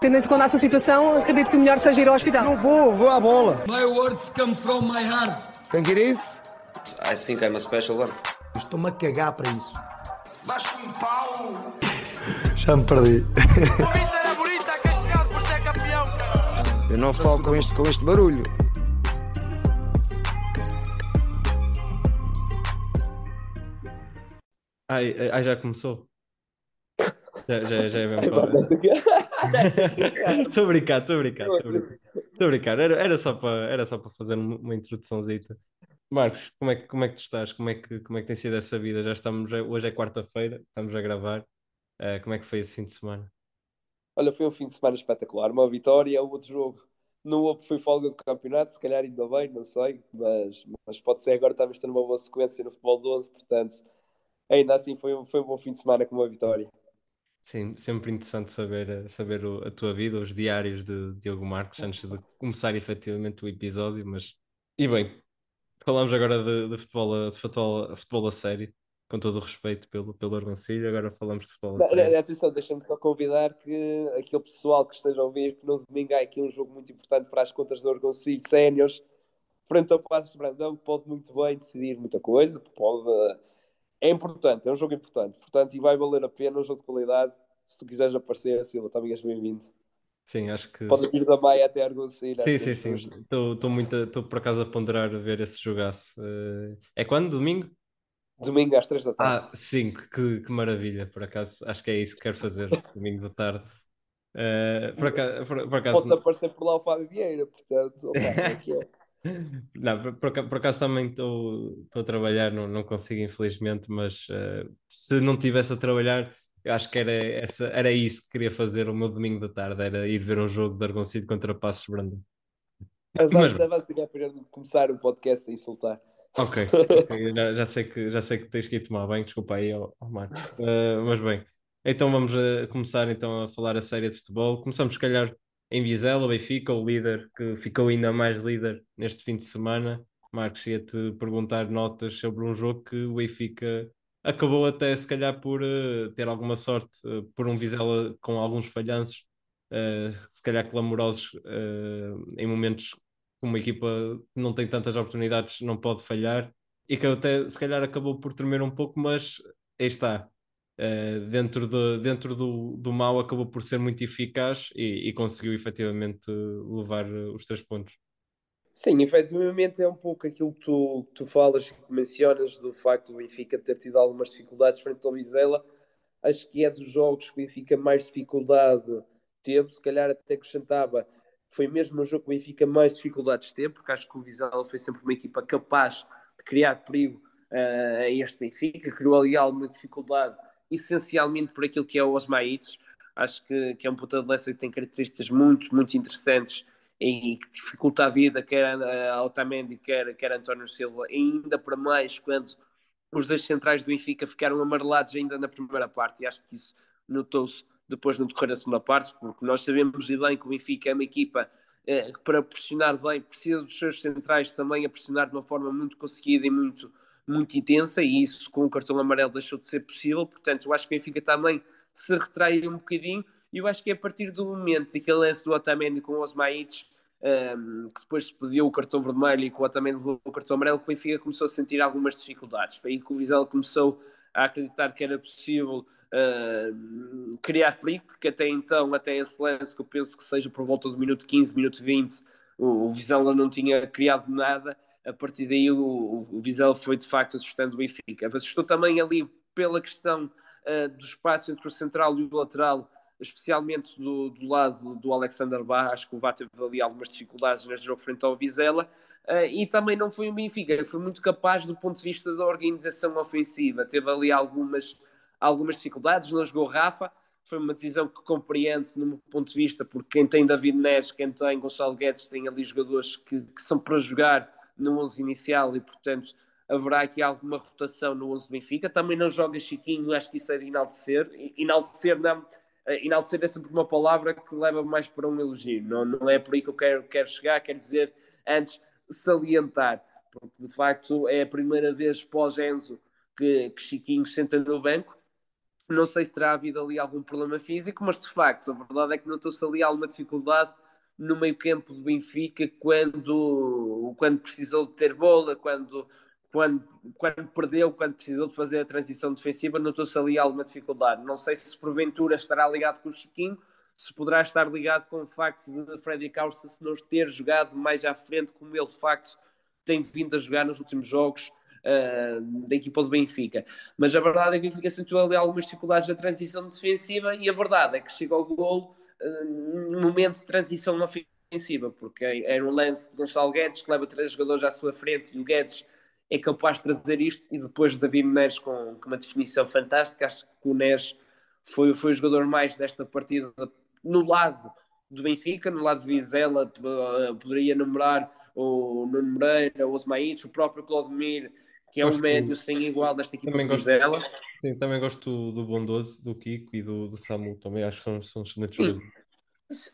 Tendo em conta a sua situação, acredito que o melhor seja ir ao hospital. Não vou, vou à bola. My words come from my heart. Que ir isso? I think I'm a special one. Estou-me a cagar para isso. Baixo um pau. Já me perdi. A vista era bonita, castigado por ser campeão, cara. Eu não falo com este, com este barulho. Ai, ai, já começou? Já, já, já é mesmo. Estou a brincar, estou a brincar, estou a brincar. Era, era só para era só para fazer uma introduçãozita. Marcos, como é que, como é que tu estás? Como é que, como é que tem sido essa vida? Já estamos, hoje é quarta-feira, estamos a gravar. Eh, como é que foi esse fim de semana? Olha, foi um fim de semana espetacular. Uma vitória, outro jogo. Não houve, foi folga do campeonato, se calhar ainda bem, não sei, mas, mas pode ser agora estamos tendo uma boa sequência no futebol de 11, portanto, ainda assim foi, foi um bom fim de semana com uma vitória. Sim, sempre interessante saber, eh, saber o- a tua vida, os diários de Diogo Marcos, antes de começar efetivamente o episódio, mas... E bem, falamos agora de, de futebol, a- de futebol, a futebol a sério, com todo o respeito pelo, pelo Argoncilho, agora falamos de futebol a sério. Atenção, deixa-me só convidar que aquele pessoal que esteja a ouvir que no domingo há aqui um jogo muito importante para as contas do Orgoncilho Séniores, frente ao Passos Brandão, pode muito bem decidir muita coisa, pode... É importante, é um jogo importante, portanto, e vai valer a pena, um jogo de qualidade. Se tu quiseres aparecer, Silva, também és bem-vindo. Sim, acho que... Pode vir da Maia até Argoncilho. Sim, sim, sim. Estou muito, estou por acaso a ponderar a ver esse jogaço. Eh, é quando? Domingo? Domingo às três da tarde. Ah, sim, que, que maravilha, por acaso. Acho que é isso que quero fazer, domingo da tarde. Eh, por acaso, por, por acaso, Pode aparecer por lá o Fábio Vieira, portanto, opa, é que é. Não, por, por aca- por acaso também estou a trabalhar, não, não consigo infelizmente, mas eh, se não tivesse a trabalhar, eu acho que era, essa, era isso que queria fazer o meu domingo da tarde, era ir ver um jogo de Argoncilho contra Passos Brandão. Mas- Vamos avançar a pena de começar o podcast a insultar. Ok, ok, já, já sei que, já sei que tens que ir tomar banho, desculpa aí, ó, ó Marcos. Uh, mas bem, então vamos a começar então a falar a série de futebol. Começamos, se calhar, em Vizela, Benfica, o líder, que ficou ainda mais líder neste fim de semana. Marcos, ia-te perguntar notas sobre um jogo que o Benfica acabou até, se calhar, por uh, ter alguma sorte, uh, por um Vizela com alguns falhanços, uh, se calhar clamorosos, em momentos que uma equipa que não tem tantas oportunidades não pode falhar e que até se calhar acabou por tremer um pouco, mas aí está. Eh, dentro, de, dentro do, do mal acabou por ser muito eficaz e, e conseguiu efetivamente levar eh, os três pontos. Sim, efetivamente é um pouco aquilo que tu, que tu falas, que mencionas do facto do Benfica ter tido algumas dificuldades frente ao Vizela. Acho que é dos jogos que o Benfica mais dificuldade teve, se calhar até acrescentava, foi mesmo no jogo que o Benfica mais dificuldades teve, porque acho que o Vizela foi sempre uma equipa capaz de criar perigo uh, a este Benfica, criou ali alguma dificuldade, essencialmente por aquilo que é o Osmaites. Acho que, que é um puta de lança que tem características muito, muito interessantes e que dificulta a vida, quer a Otamendi, quer, quer António Silva, e ainda para mais quando os dois centrais do Benfica ficaram amarelados ainda na primeira parte, e acho que isso notou-se depois no decorrer da segunda parte, porque nós sabemos bem que o Benfica é uma equipa eh, que para pressionar bem precisa dos seus centrais também a pressionar de uma forma muito conseguida e muito, muito intensa, e isso com o cartão amarelo deixou de ser possível, portanto eu acho que o Benfica também se retrai um bocadinho, e eu acho que é a partir do momento aquele lance do Otamendi com o Osmaites, um, que depois pediu o cartão vermelho e que o Otamendi levou o cartão amarelo, que o Benfica começou a sentir algumas dificuldades. Foi aí que o Vizela começou a acreditar que era possível uh, criar perigo, porque até então, até esse lance, que eu penso que seja por volta do minuto 15, minuto 20, o, o Vizela não tinha criado nada. A partir daí, o, o Vizela foi de facto assustando o Benfica. Assustou também ali pela questão uh, do espaço entre o central e o lateral, especialmente do, do lado do Alexander Bá. Acho que o Bá teve ali algumas dificuldades neste jogo frente ao Vizela. Uh, e também não foi o Benfica, foi muito capaz do ponto de vista da organização ofensiva. Teve ali algumas, algumas dificuldades, não jogou Rafa. Foi uma decisão que compreende-se no meu ponto de vista, porque quem tem David Neres, quem tem Gonçalo Guedes, tem ali jogadores que, que são para jogar no 11 inicial e, portanto, haverá aqui alguma rotação no 11 do Benfica. Também não joga Chiquinho, acho que isso é de enaltecer. Enaltecer não enaltecer é sempre uma palavra que leva mais para um elogio, não, não é por aí que eu quero, quero chegar, quero dizer antes salientar, porque de facto é a primeira vez pós-Enzo que, que Chiquinho senta no banco Não sei se terá havido ali algum problema físico, mas de facto, a verdade é que notou-se ali alguma dificuldade no meio campo do Benfica quando, quando precisou de ter bola, quando, quando, quando perdeu, quando precisou de fazer a transição defensiva, notou-se ali alguma dificuldade. Não sei se porventura estará ligado com o Chiquinho, se poderá estar ligado com o facto de Frederic Carlson não ter jogado mais à frente, como ele de facto tem vindo a jogar nos últimos jogos uh, da equipa do Benfica. Mas a verdade é que o Benfica sentiu ali algumas dificuldades na transição defensiva e a verdade é que chega ao golo uh, no momento de transição ofensiva, porque é um lance de Gonçalo Guedes que leva três jogadores à sua frente e o Guedes é capaz de trazer isto e depois David Neres com, com uma definição fantástica, acho que o Neres foi, foi o jogador mais desta partida no lado do Benfica, no lado de Vizela, eh, poderia numerar o Nuno Moreira, o Osmaítes, o próprio Claudemir, que é gosto um médio sem igual desta equipa também de Vizela. Gosto, sim, também gosto do Bondoso, do Kiko e do, do Samu, também acho que são, são excelentes jogadores.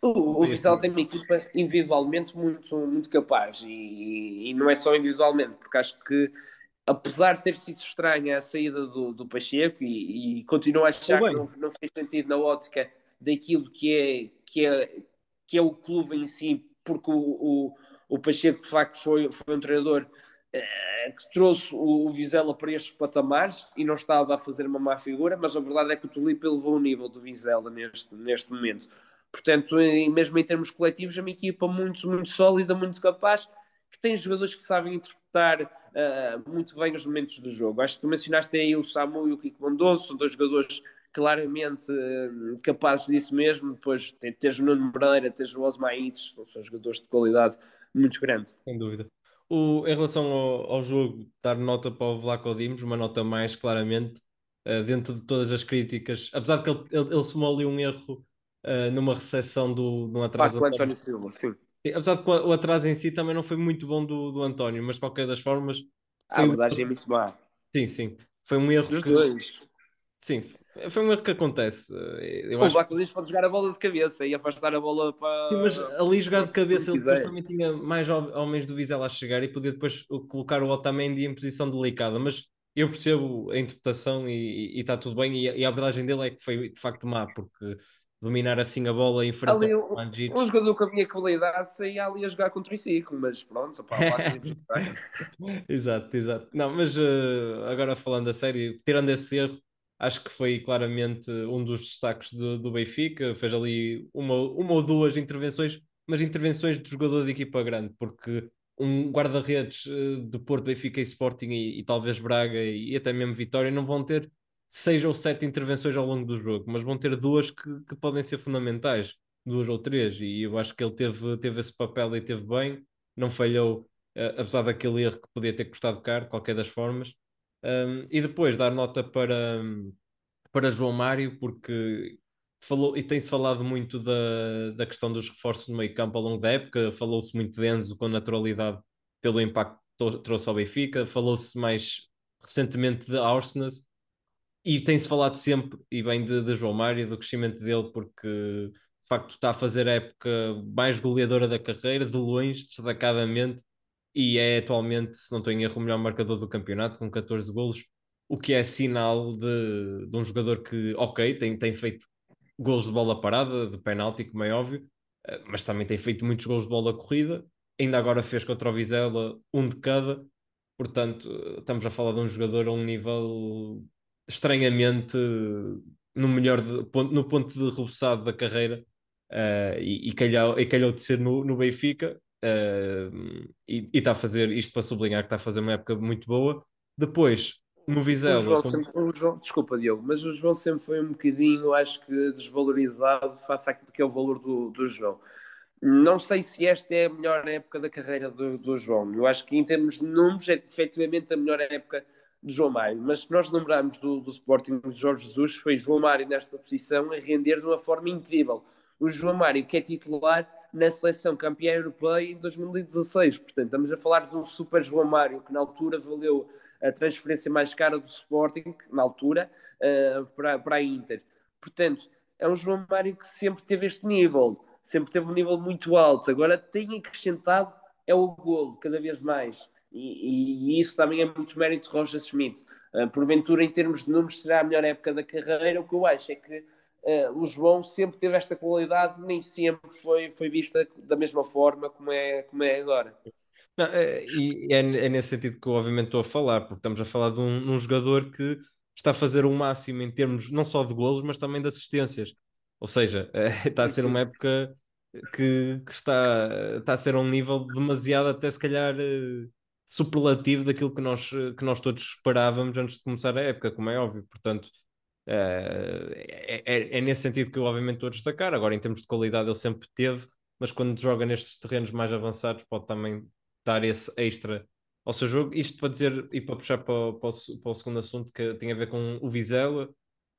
O, o Vizela tem uma equipa individualmente muito, muito capaz e, e, não é só individualmente, porque acho que apesar de ter sido estranha a saída do, do Pacheco e, e continuo a achar que não, não fez sentido na ótica daquilo que é, que é, que é o clube em si, porque o, o, o Pacheco de facto foi, foi um treinador que trouxe o, Vizela para estes patamares e não estava a fazer uma má figura, mas a verdade é que o Tulipe elevou o nível do Vizela neste, neste momento. Portanto, em, mesmo em termos coletivos, é uma equipa muito, muito sólida, muito capaz, que tem jogadores que sabem interpretar uh, muito bem os momentos do jogo. Acho que tu mencionaste aí o Samu e o Kiko Mondoso, são dois jogadores claramente uh, capazes disso mesmo. Depois tens o Nuno Moreira, tens o Osmaites, são jogadores de qualidade muito grande. Sem dúvida. O, em relação ao, ao, jogo, dar nota para o Vlaco Dimos, uma nota mais claramente, uh, dentro de todas as críticas, apesar de que ele, ele, ele somou ali um erro uh, numa recepção do, do atraso. Ah, António Silva, sim. sim. Apesar de que o atraso em si também não foi muito bom do, do António, mas de qualquer das formas. A abordagem um... é muito má. Sim, sim. Foi um erro. Dos que... dois. Sim, foi um erro que acontece. Eu o acho... Black pode jogar a bola de cabeça e afastar a bola para. Sim, mas ali jogar de cabeça, ele depois também tinha mais homens do Vizela a chegar e podia depois colocar o Otamendi em posição delicada. Mas eu percebo a interpretação e está tudo bem. E, e, a abordagem dele é que foi de facto má, porque dominar assim a bola em frente ali, ao Manjit. Um jogador com a minha qualidade saía ali a jogar contra o ciclo, mas pronto, opa, Exato, exato. Não, mas uh, agora falando a sério, tirando esse erro acho que foi claramente um dos destaques do, do Benfica. Fez ali uma, uma ou duas intervenções, mas intervenções de jogador de equipa grande, porque um guarda-redes eh, de Porto, Benfica e Sporting e, e, talvez Braga e, até mesmo Vitória não vão ter seis ou sete intervenções ao longo do jogo, mas vão ter duas que, que podem ser fundamentais, duas ou três, e eu acho que ele teve, teve esse papel e teve bem, não falhou, uh, apesar daquele erro que podia ter custado caro, qualquer das formas. Um, e depois dar nota para, para João Mário, porque falou e tem-se falado muito da, da questão dos reforços no meio campo ao longo da época, falou-se muito de Enzo com naturalidade pelo impacto que trouxe ao Benfica, falou-se mais recentemente de Arsenal. E tem-se falado sempre e bem de, de, João Mário, do crescimento dele, porque de facto está a fazer a época mais goleadora da carreira, de longe, destacadamente, e é atualmente, se não estou em erro, o melhor marcador do campeonato, com 14 golos, o que é sinal de, de um jogador que, ok, tem, tem feito golos de bola parada, de penalti, como é óbvio, eh, mas também tem feito muitos golos de bola corrida, ainda agora fez contra o Vizela um de cada, portanto, estamos a falar de um jogador a um nível estranhamente no melhor de, no ponto de rebuçado da carreira uh, e, e, calhou, e calhou de ser no, no Benfica Uh, e está a fazer isto para sublinhar que está a fazer uma época muito boa. Depois, no Vizela. O João sempre, o João, desculpa, Diogo, mas o João sempre foi um bocadinho, acho que, desvalorizado face àquilo que é o valor do, do João. Não sei se esta é a melhor época da carreira do, do João. Eu acho que, em termos de números, é efetivamente a melhor época de João Mário. Mas se nós lembrarmos do, do Sporting de Jorge Jesus, foi João Mário nesta posição a render de uma forma incrível. O João Mário, que é titular, na seleção campeã europeia em 2016. Portanto, estamos a falar de um super João Mário, que na altura valeu a transferência mais cara do Sporting, na altura, uh, para, para a Inter. Portanto, é um João Mário que sempre teve este nível, sempre teve um nível muito alto. Agora tem acrescentado é o golo, cada vez mais. E, e, isso também é muito mérito de Roger Schmidt. Uh, porventura, em termos de números, será a melhor época da carreira. O que eu acho é que uh, o João sempre teve esta qualidade, nem sempre foi, foi vista da mesma forma como é, como é agora. Não, é, e é, é, nesse sentido que eu obviamente estou a falar, porque estamos a falar de um, um jogador que está a fazer o máximo em termos não só de golos, mas também de assistências. Ou seja, é, está a ser uma época que, que, está, está a ser um nível demasiado, até se calhar, superlativo daquilo que nós, que nós todos esperávamos antes de começar a época, como é óbvio. Portanto, é, é, é, nesse sentido que eu, obviamente, estou a destacar. Agora, em termos de qualidade, ele sempre teve, mas quando joga nestes terrenos mais avançados, pode também dar esse extra ao seu jogo. Isto para dizer e para puxar para, para, o, para o segundo assunto que tem a ver com o Vizela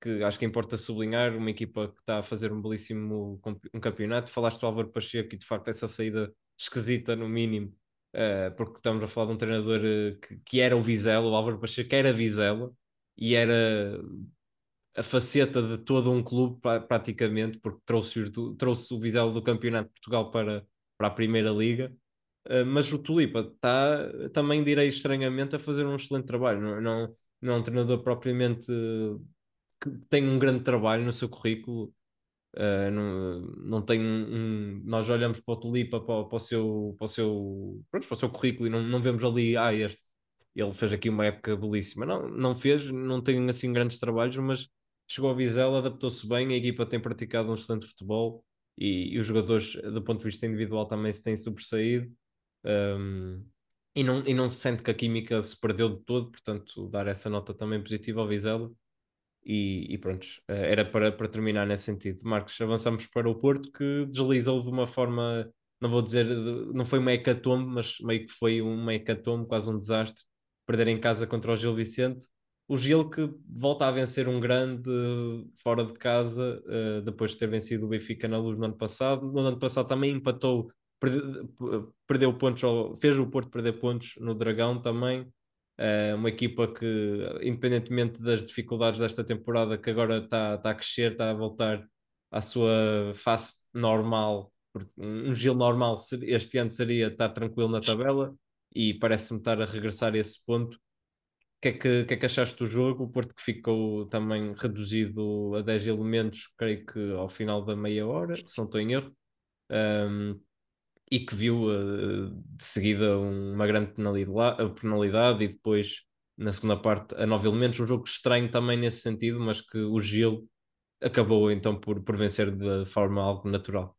que acho que importa sublinhar, uma equipa que está a fazer um belíssimo um campeonato. Falaste do Álvaro Pacheco e de facto essa saída esquisita, no mínimo, uh, porque estamos a falar de um treinador uh, que, que, era o Vizela, o Álvaro Pacheco era Vizela e era a faceta de todo um clube praticamente, porque trouxe, trouxe o Vizela do Campeonato de Portugal para, para a Primeira Liga. Uh, mas o Tulipa está também, direi estranhamente, a fazer um excelente trabalho. Não, não, não é um treinador propriamente que tem um grande trabalho no seu currículo. Uh, não, não tem um, nós olhamos para o Tulipa para, para, o seu para o seu pronto, para o seu currículo e não, não vemos ali ah este ele fez aqui uma época belíssima não não fez não tem assim grandes trabalhos mas chegou ao Vizela adaptou-se bem a equipa tem praticado um excelente futebol e, e, os jogadores do ponto de vista individual também se têm sobressaído um, e não e não se sente que a química se perdeu de todo portanto dar essa nota também positiva ao Vizela e, e pronto, eh, era para, para terminar nesse sentido. Marcos, avançamos para o Porto que deslizou de uma forma, não vou dizer, não foi uma hecatombe, mas meio que foi uma hecatombe, quase um desastre. Perder em casa contra o Gil Vicente. O Gil que volta a vencer um grande fora de casa, uh, depois de ter vencido o Benfica na luz no ano passado. No ano passado também empatou, perdeu, perdeu pontos, fez o Porto perder pontos no Dragão também. Uh, uma equipa que, independentemente das dificuldades desta temporada, que agora está tá a crescer, está a voltar à sua face normal, um Gil normal este ano seria estar tranquilo na tabela e parece-me estar a regressar a esse ponto. Que, é que, que, é que achaste do jogo? O Porto que ficou também reduzido a 10 elementos, creio que ao final da meia hora, se não estou em erro. Um, e que viu uh, de seguida uma grande penalidade, penalidade e depois na segunda parte a nove elementos, um jogo estranho também nesse sentido, mas que o Gil acabou então por, por vencer de forma algo natural.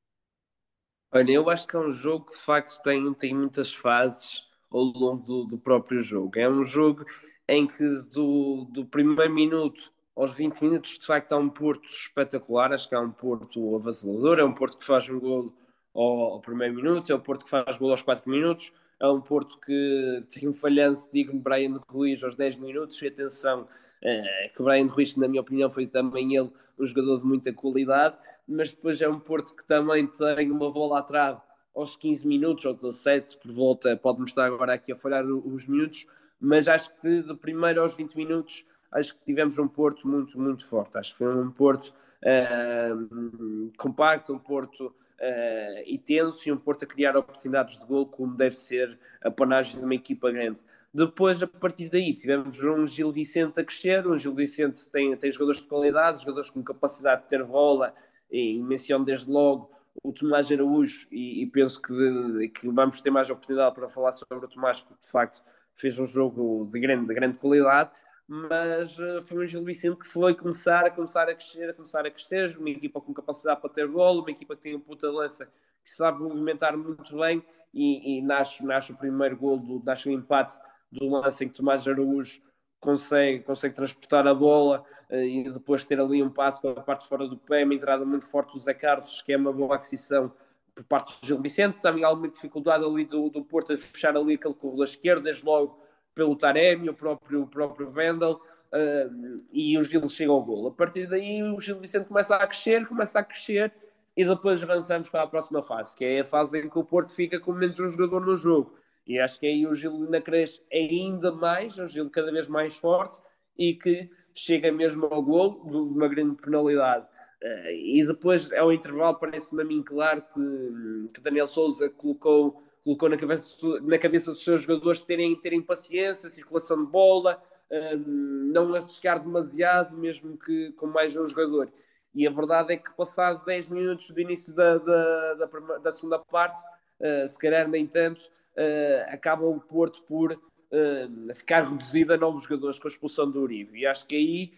Olha, eu acho que é um jogo que de facto tem, tem muitas fases ao longo do, do próprio jogo. É um jogo em que do, do primeiro minuto aos 20 minutos de facto há um Porto espetacular, acho que é um Porto avassalador, é um Porto que faz um golo ao, ao, primeiro minuto, é o Porto que faz gol aos 4 minutos, é um Porto que tem um falhanço digno de Brian Ruiz aos 10 minutos, e atenção, é, que Brian Ruiz, na minha opinião, foi também ele um jogador de muita qualidade, mas depois é um Porto que também tem uma bola à trave aos 15 minutos, ou 17, por volta, pode-me estar agora aqui a falhar os minutos, mas acho que de primeiro aos 20 minutos acho que tivemos um Porto muito, muito forte. Acho que foi um Porto uh, compacto, um Porto uh, e tenso e um Porto a criar oportunidades de gol como deve ser a panagem de uma equipa grande. Depois, a partir daí, tivemos um Gil Vicente a crescer. Um Gil Vicente tem, tem jogadores de qualidade, jogadores com capacidade de ter bola e, e menciono desde logo o Tomás Araújo e, e penso que, que, vamos ter mais oportunidade para falar sobre o Tomás, porque de facto fez um jogo de grande, de grande qualidade mas uh, foi um Gil Vicente que foi começar a começar a crescer, a começar a crescer, uma equipa com capacidade para ter golo, uma equipa que tem um puta lança que sabe movimentar muito bem e, e nasce, nasce o primeiro golo, nasce o empate do lance em que Tomás Araújo consegue, consegue transportar a bola uh, e depois ter ali um passo para a parte fora do pé, uma entrada muito forte do Zé Carlos, que é uma boa aquisição por parte do Gil Vicente, também alguma dificuldade ali do, do Porto a fechar ali aquele corredor esquerdo, desde logo pelo Taremi, o próprio, o próprio Vendel, uh, e os Gil chegam ao gol. A partir daí o Gil Vicente começa a crescer, começa a crescer, e depois avançamos para a próxima fase, que é a fase em que o Porto fica com menos um jogador no jogo. E acho que aí o Gil ainda cresce ainda mais, o Gil cada vez mais forte, e que chega mesmo ao gol de uma grande penalidade. Uh, e depois, ao intervalo, parece-me a mim claro que, que Daniel Souza colocou colocou na cabeça, na cabeça dos seus jogadores terem, terem paciência, circulação de bola, um, não arriscar demasiado, mesmo que com mais um jogador. E a verdade é que, passado 10 minutos do início da, da, da, da segunda parte, uh, se calhar nem tanto, uh, acaba o Porto por uh, ficar reduzido a novos jogadores com a expulsão do Uribe. E acho que aí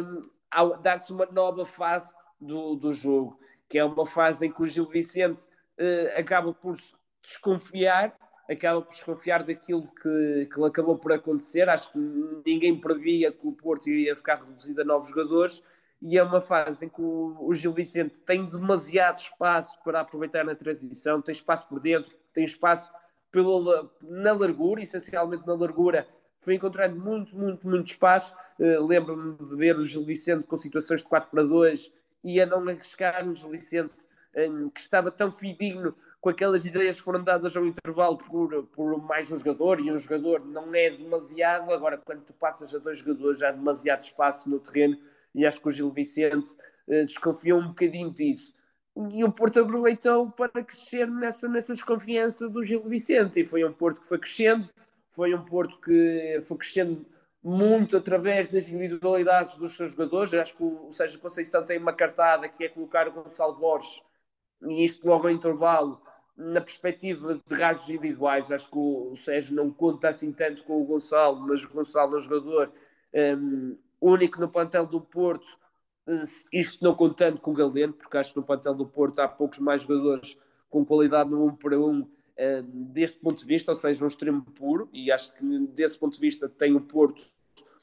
um, dá-se uma nova fase do, do jogo, que é uma fase em que o Gil Vicente acaba por desconfiar acaba por desconfiar daquilo que, que acabou por acontecer. Acho que ninguém previa que o Porto iria ficar reduzido a novos jogadores e é uma fase em que o, o Gil Vicente tem demasiado espaço para aproveitar na transição, tem espaço por dentro, tem espaço pela, na largura, essencialmente na largura, foi encontrando muito, muito, muito espaço. Uh, Lembro-me de ver o Gil Vicente com situações de 4 para 2 e a não arriscar o Gil Vicente, um, que estava tão fidedigno com aquelas ideias que foram dadas ao intervalo por, por mais um jogador, e um jogador não é demasiado, agora quando tu passas a dois jogadores há demasiado espaço no terreno, e acho que o Gil Vicente uh, desconfiou um bocadinho disso. E o Porto aproveitou para crescer nessa, nessa desconfiança do Gil Vicente, e foi um Porto que foi crescendo, foi um Porto que foi crescendo muito através das individualidades dos seus jogadores. Acho que o Sérgio Conceição tem uma cartada que é colocar o Gonçalo Borges, e isto logo ao intervalo, na perspectiva de rajos individuais, acho que o, Sérgio não conta assim tanto com o Gonçalo, mas o Gonçalo é um jogador um, único no plantel do Porto, eh, isto não contando com o Galeno, porque acho que no plantel do Porto há poucos mais jogadores com qualidade no 1 para 1 um, deste ponto de vista, ou seja, um extremo puro, e acho que desse ponto de vista tem o Porto,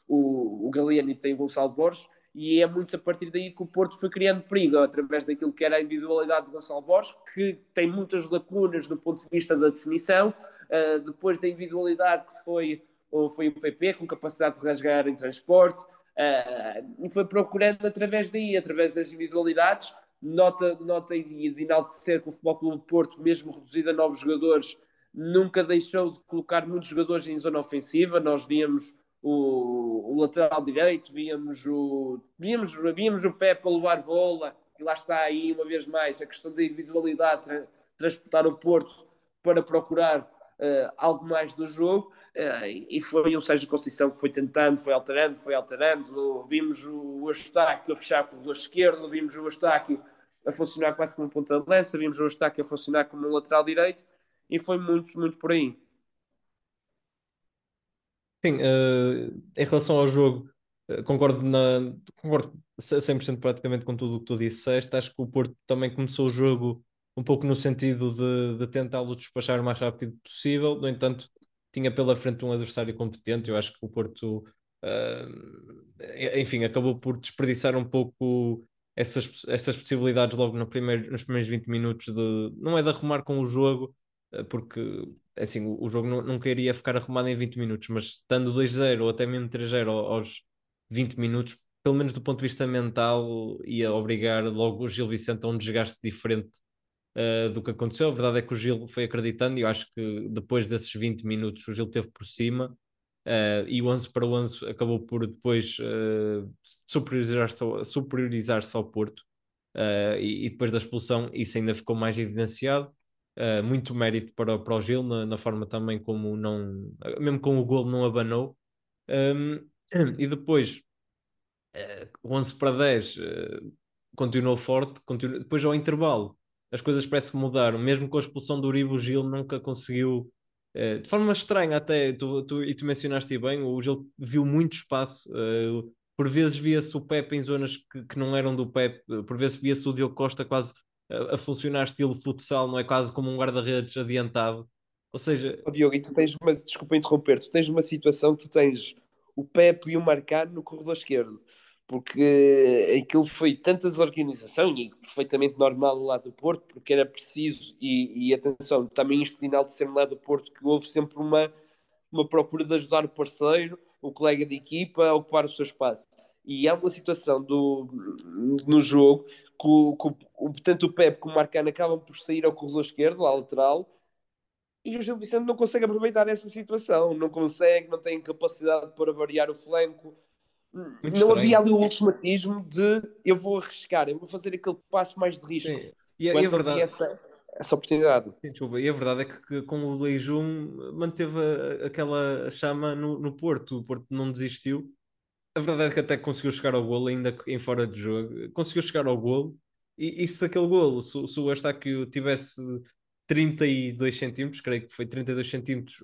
o, o Galeno e tem o Gonçalo Borges, e é muito a partir daí que o Porto foi criando perigo, através daquilo que era a individualidade de Gonçalo Borges, que tem muitas lacunas do ponto de vista da definição, uh, depois da individualidade que foi, foi o PP, com capacidade de rasgar em transporte, uh, e foi procurando através daí, através das individualidades, nota, nota e de enaltecer que o Futebol Clube Porto, mesmo reduzido a novos jogadores, nunca deixou de colocar muitos jogadores em zona ofensiva, nós víamos o, o, lateral direito, víamos o, víamos, víamos o Pepe a levar vola, e lá está aí, uma vez mais, a questão da individualidade, tra transportar o Porto para procurar uh, algo mais do jogo, e foi o Sérgio Conceição que foi tentando, foi alterando, foi alterando, vimos o, Eustáquio a fechar por do esquerdo, vimos o Eustáquio a funcionar quase como um ponta de lança, vimos o Eustáquio a funcionar como um lateral direito, e foi muito, muito por aí. Sim, uh, em relação ao jogo, uh, concordo, na, concordo 100% praticamente com tudo o que tu disseste. Acho que o Porto também começou o jogo um pouco no sentido de, de tentá-lo despachar o mais rápido possível. No entanto, tinha pela frente um adversário competente. Eu acho que o Porto, uh, enfim, acabou por desperdiçar um pouco essas, essas possibilidades logo no primeiro, nos primeiros 20 minutos de não é de arrumar com o jogo, porque é assim, o, o jogo não, nunca iria ficar arrumado em 20 minutos, mas estando 2-0 ou até mesmo 3-0 aos 20 minutos, pelo menos do ponto de vista mental, ia obrigar logo o Gil Vicente a um desgaste diferente uh, do que aconteceu. A verdade é que o Gil foi acreditando e eu acho que depois desses 20 minutos o Gil teve por cima uh, e o 11 para 11 acabou por depois uh, superiorizar-se superiorizar ao Porto. E, e, depois da expulsão isso ainda ficou mais evidenciado muito mérito para, para o Gil na, na, forma também como não, mesmo com o golo não abanou. Um, e depois, uh, 11 para 10 uh, continuou forte. Continuou, depois, ao intervalo, as coisas parecem que mudaram. Mesmo com a expulsão do Uribe, o Gil nunca conseguiu, uh, de forma estranha até, tu, tu, e tu mencionaste bem, o Gil viu muito espaço. Uh, por vezes via-se o Pepe em zonas que, que não eram do Pepe, por vezes via-se o Diogo Costa quase a, funcionar estilo futsal, não é quase como um guarda-redes adiantado. Ou seja. Oh, Diogo, e tu tens uma, desculpa interromper, tu tens uma situação tu tens o Pepe e o Marcano no corredor esquerdo, porque aquilo foi tantas organização e perfeitamente normal no lado do Porto, porque era preciso, e, e atenção, também isto final de lado do Porto, que houve sempre uma, uma procura de ajudar o parceiro, o colega de equipa a ocupar o seu espaço. E há uma situação do, no jogo que o, tanto o Pepe como o Marcano acabam por sair ao corredor esquerdo, à lateral, e o Gil Vicente não consegue aproveitar essa situação, não consegue, não tem capacidade para variar o flanco. Muito não estranho. havia ali o ultimatismo de eu vou arriscar, eu vou fazer aquele passo mais de risco. Sim. E, e a verdade... essa, essa oportunidade. Sim, desculpa. E a verdade é que, que com o Leijum manteve a- aquela chama no, no Porto. O Porto não desistiu. A verdade é que até conseguiu chegar ao golo, ainda em fora de jogo. Conseguiu chegar ao golo. E, e se aquele golo, se, se o Eustáquio tivesse 32 centímetros, creio que foi 32 centímetros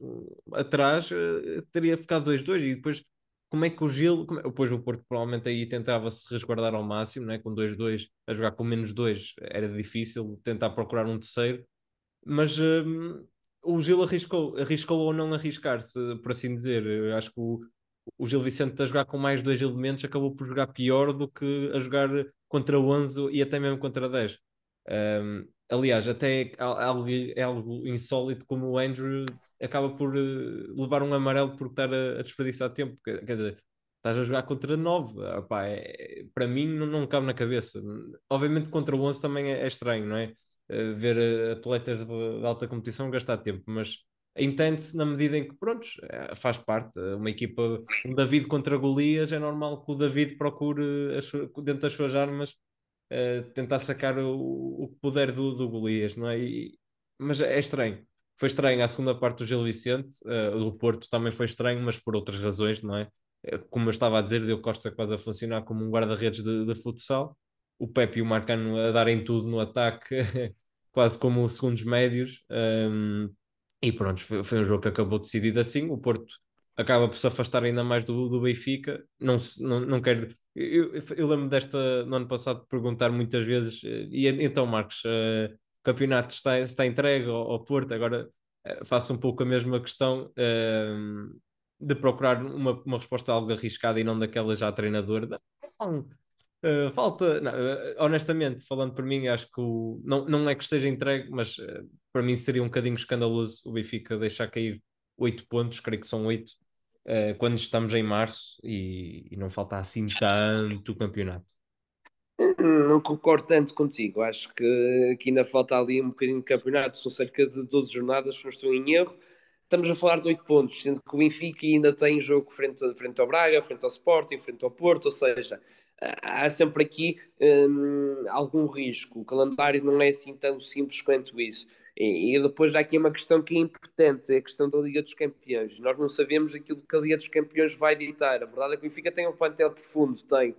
atrás, uh, teria ficado 2-2. E depois, como é que o Gil. Como é- o Porto provavelmente aí tentava se resguardar ao máximo, né? com 2-2, a jogar com menos 2 era difícil, tentar procurar um terceiro mas hum, o Gil arriscou, arriscou ou não arriscar, se, por assim dizer. Eu acho que o, o Gil Vicente a jogar com mais dois elementos acabou por jogar pior do que a jogar contra 11 e até mesmo contra 10. Hum, aliás, até é algo, é algo insólito como o Andrew acaba por eh, levar um amarelo por estar a, a desperdiçar tempo. Quer, dizer, estás a jogar contra 9. Opá, é- para mim não, não cabe na cabeça. Obviamente contra o 11 também é, é estranho, não é? eh, ver eh, atletas de, de alta competição gastar tempo, mas entende-se na medida em que, pronto, faz parte. Uma equipa, um David contra Golias, é normal que o David procure, as dentro das suas armas, tentar sacar o, o que puder do, do Golias, não é? E- mas é estranho. Foi estranho a segunda parte do Gil Vicente, o do Porto também foi estranho, mas por outras razões, não é? Eh, Como eu estava a dizer, Diogo Costa quase a funcionar como um guarda-redes de, de futsal o Pepe e o Marcano a darem tudo no ataque, quase como segundos médios. Um, e pronto, foi, foi um jogo que acabou decidido assim. O Porto acaba por se afastar ainda mais do, do Benfica. Não, não, não quero. Eu, eu, lembro desta, no ano passado, de perguntar muitas vezes: eh, e então, Marcos, eh, o campeonato está, está entregue ao, ao Porto? Agora eh, faço um pouco a mesma questão. eh, de procurar uma, uma resposta algo arriscada e não daquela já treinadora. Uh, falta, não, uh, honestamente, falando por mim, acho que o, não, não é que esteja entregue, mas uh, para mim seria um bocadinho escandaloso o Benfica deixar cair 8 pontos, creio que são 8, quando estamos em março e, e não falta assim tanto campeonato. Não concordo tanto contigo. Acho que, que ainda falta ali um bocadinho de campeonato. São cerca de 12 jornadas, se não estou em erro. Estamos a falar de 8 pontos, sendo que o Benfica ainda tem jogo frente, frente ao Braga, frente ao Sporting, frente ao Porto. Ou seja, há sempre aqui hum, algum risco. O calendário não é assim tão simples quanto isso. E, e depois há aqui uma questão que é importante, é a questão da Liga dos Campeões. Nós não sabemos aquilo que a Liga dos Campeões vai ditar. A verdade é que o Benfica tem um plantel profundo, tem,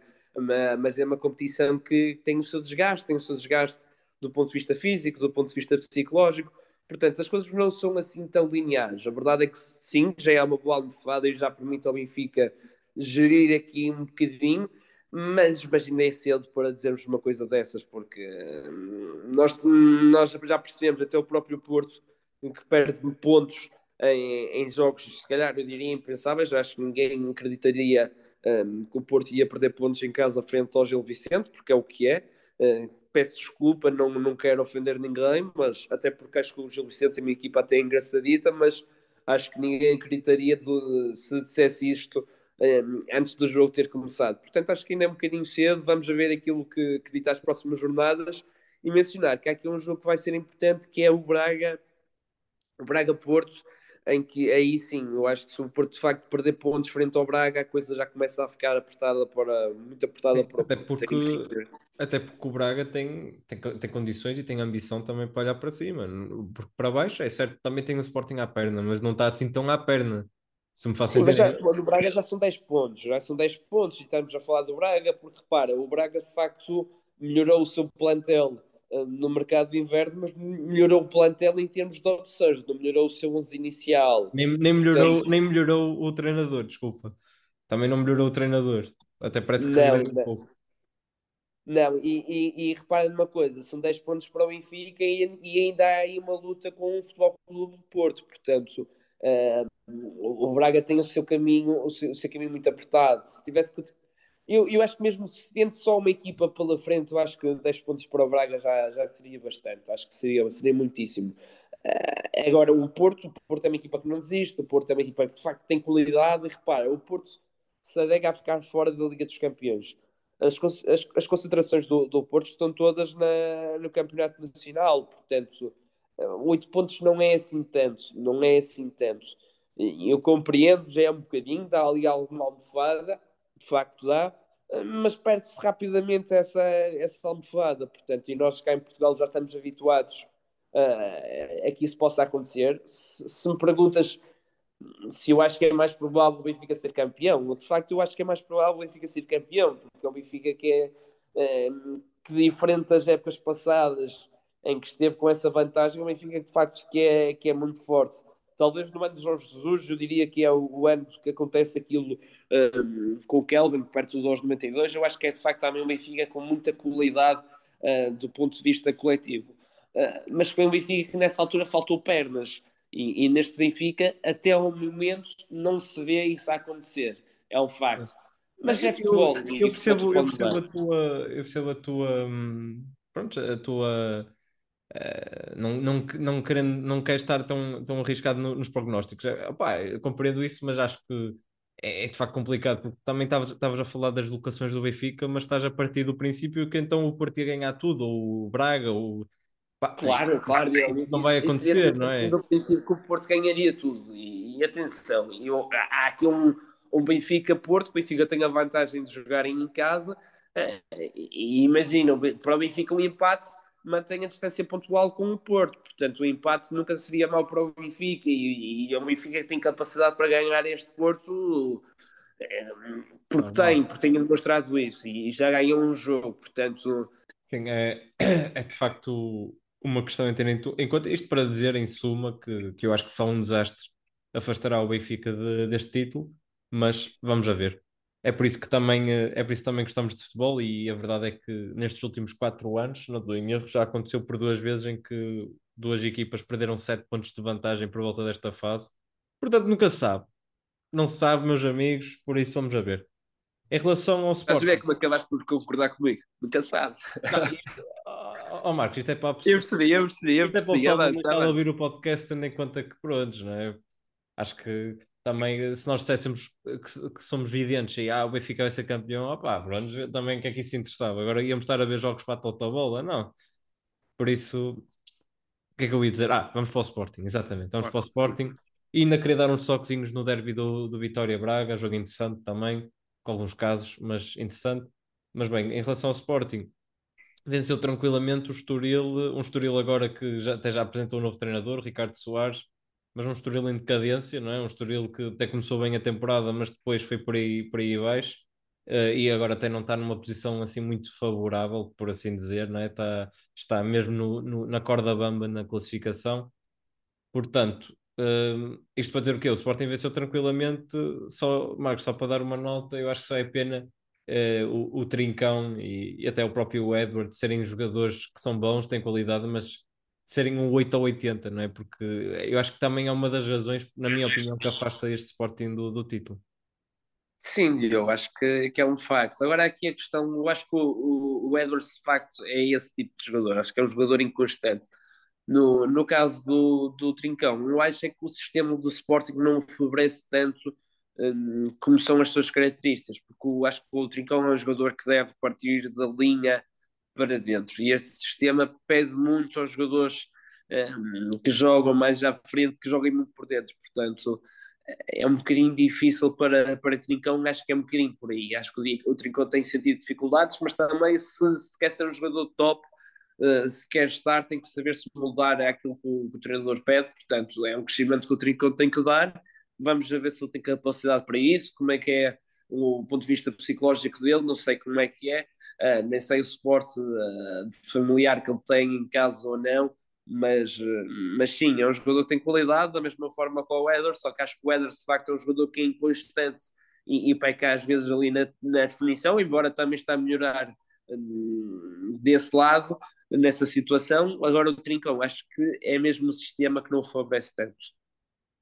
mas é uma competição que tem o seu desgaste, tem o seu desgaste do ponto de vista físico, do ponto de vista psicológico. Portanto, as coisas não são assim tão lineares. A verdade é que sim, já é uma boa almofada e já permite ao Benfica gerir aqui um bocadinho, mas, é cedo para dizermos uma coisa dessas, porque hum, nós, nós já percebemos, até o próprio Porto, que perde pontos em, em jogos, se calhar eu diria impensáveis, acho que ninguém acreditaria um, que o Porto ia perder pontos em casa frente ao Gil Vicente, porque é o que é. Uh, peço desculpa, não, não quero ofender ninguém, mas até porque acho que o Gil Vicente é uma equipa até engraçadita, mas acho que ninguém acreditaria de, se dissesse isto antes do jogo ter começado. Portanto, acho que ainda é um bocadinho cedo, vamos ver aquilo que, que dita as próximas jornadas. E mencionar que há aqui um jogo que vai ser importante, que é o Braga, o Braga-Porto, em que aí sim, eu acho que se o Porto de facto perder pontos frente ao Braga, a coisa já começa a ficar apertada para muito apertada para até porque até porque o Braga tem, tem, tem condições e tem ambição também para olhar para cima, porque para baixo é certo, também tem o Sporting à perna, mas não está assim tão à perna. Se me faço mas já, no Braga já são 10 pontos, já são 10 pontos e estamos a falar do Braga, porque repara, o Braga de facto melhorou o seu plantel no mercado de inverno, mas melhorou o plantel em termos de opções, não melhorou o seu 11 inicial. Nem, nem, melhorou, Portanto, nem melhorou o treinador, desculpa. Também não melhorou o treinador. Até parece que não, um pouco. Não, e, e, e repara numa coisa, são 10 pontos para o Benfica e, e ainda há aí uma luta com o Futebol Clube de Porto, portanto o Braga tem o seu caminho, o seu, o seu caminho muito apertado. Se tivesse que eu, eu acho que mesmo se tendo só uma equipa pela frente, eu acho que 10 pontos para o Braga já, já seria bastante. Acho que seria, seria muitíssimo. Uh, agora, o Porto, o Porto é uma equipa que não desiste, o Porto é uma equipa que de facto tem qualidade. E repara, o Porto se adega a ficar fora da Liga dos Campeões. As, as, as concentrações do, do Porto estão todas na, no Campeonato Nacional, portanto, 8 pontos não é assim tanto, não é assim tanto. Eu compreendo, já é um bocadinho, dá ali alguma almofada, de facto dá, mas perde-se rapidamente essa, essa almofada, portanto, e nós cá em Portugal já estamos habituados uh, é que isso possa acontecer. Se, se, me perguntas se eu acho que é mais provável o Benfica ser campeão, de facto eu acho que é mais provável o Benfica ser campeão, porque é o Benfica que é, é que diferente das épocas passadas em que esteve com essa vantagem, o Benfica de facto que é, que é muito forte. Talvez no ano de Jorge Jesus, eu diria que é o, o ano que acontece aquilo um, com o Kelvin, perto dos 92. Eu acho que é de facto também um Benfica com muita qualidade uh, do ponto de vista coletivo. Uh, mas foi um Benfica que nessa altura faltou pernas. E, e, neste Benfica, até o momento, não se vê isso acontecer. É um facto. Mas, é futebol. Eu, eu, percebo, eu, percebo a tua, eu percebo a tua. Hum, pronto, a tua Uh, não, não, não, querendo, não quer estar tão, tão arriscado no, nos prognósticos. Opá, eu compreendo isso, mas acho que é, é de facto complicado, porque também estavas a falar das locações do Benfica, mas estás a partir do princípio que então o Porto ia ganhar tudo, ou o Braga, ou. Pá, claro, claro, isso não vai acontecer, não é? Do princípio que o Porto ganharia tudo, e, e atenção, e, há aqui um, um Benfica-Porto, o Benfica tem a vantagem de jogarem em casa, uh, e imagina, para o Benfica um empate mantém a distância pontual com o Porto. Portanto, o empate nunca seria mau para o Benfica e, e o Benfica que tem capacidade para ganhar este Porto é, porque tem, porque tem demonstrado isso e já ganhou um jogo. Portanto, sim, é, é de facto uma questão a ter em enquanto isto para dizer em suma que, que eu acho que só um desastre afastará o Benfica de, deste título, mas vamos a ver é por isso que também eh, é por isso também gostamos de futebol e a verdade é que nestes últimos quatro anos, não estou em erro, já aconteceu por duas vezes em que duas equipas perderam sete pontos de vantagem por volta desta fase. Portanto, nunca se sabe. Não se sabe, meus amigos, por isso vamos a ver. Em relação ao Sporting... Estás a ver como acabaste por concordar comigo? Nunca sabe. Ó oh, Marcos, isto é para a pessoa... Eu percebi, eu percebi, eu percebi. Isto é para que ouvir o podcast tendo em conta que pronto, não é? Acho que também, se nós dissessemos que, que, somos videntes e ah, o Benfica vai ser campeão, opá, pronto, também que é que isso interessava. Agora íamos estar a ver jogos para a total bola, não. Por isso, o que é que eu ia dizer? Ah, vamos para o Sporting, exatamente, vamos para o Sporting. E ainda queria dar uns toquezinhos no derby do, do Vitória Braga, jogo interessante também, com alguns casos, mas interessante. Mas bem, em relação ao Sporting, venceu tranquilamente o Estoril, um Estoril agora que já, até já apresentou um novo treinador, Ricardo Soares mas um Estoril em decadência, não é? Um Estoril que até começou bem a temporada, mas depois foi por aí, por aí abaixo. Uh, e agora até não está numa posição assim muito favorável, por assim dizer, não é? Está, está mesmo no, no, na corda bamba na classificação. Portanto, uh, isto para dizer o quê? O Sporting venceu tranquilamente, só, Marcos, só para dar uma nota, eu acho que só é pena uh, o, o Trincão e, e, até o próprio Edward serem jogadores que são bons, têm qualidade, mas serem um 8 ou 80, não é? Porque eu acho que também é uma das razões, na minha opinião, que afasta este Sporting do, do título. Sim, eu acho que, que é um facto. Agora aqui a questão, eu acho que o, o Edwards de facto é esse tipo de jogador, acho que é um jogador inconstante. No, no caso do, do Trincão, eu acho é que o sistema do Sporting não favorece tanto um, como são as suas características, porque eu acho que o Trincão é um jogador que deve partir da linha para dentro. E este sistema pede muito aos jogadores um, que jogam mais à frente, que joguem muito por dentro. Portanto, é um bocadinho difícil para, para Trincão, acho que é um bocadinho por aí. Acho que o, o Trincão tem sentido dificuldades, mas também se, se quer ser um jogador top, uh, se quer estar, tem que saber se moldar aquilo que o, que o treinador pede. Portanto, é um crescimento que o Trincão tem que dar. Vamos ver se ele tem capacidade para isso, como é que é o ponto de vista psicológico dele, não sei como é que é, uh, nem sei o suporte uh, familiar que ele tem em casa ou não, mas, uh, mas sim, é um jogador que tem qualidade, da mesma forma com o Eder, só que acho que o Eder de facto é um jogador que é inconstante e, e peca às vezes ali na, na definição, embora também está a melhorar desse lado, nessa situação. Agora o Trincão, acho que é mesmo um sistema que não favorece tanto.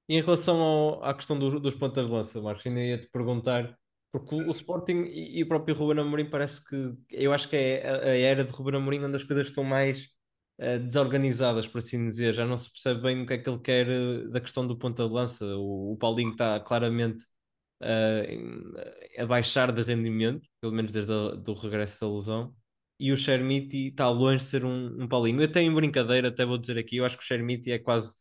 E em relação ao, à questão do, dos pontas de lança, Marcos, ainda ia te perguntar porque o, Sporting e, o próprio Ruben Amorim parece que eu acho que é a, era de Ruben Amorim onde as coisas estão mais uh, desorganizadas, por assim dizer. Já não se percebe bem o que é que ele quer uh, da questão do ponta de lança. O, o Paulinho está claramente uh, a baixar de rendimento, pelo menos desde o regresso da lesão. E o Chermiti está longe de ser um, um Paulinho. Eu tenho brincadeira, até vou dizer aqui, eu acho que o Chermiti é quase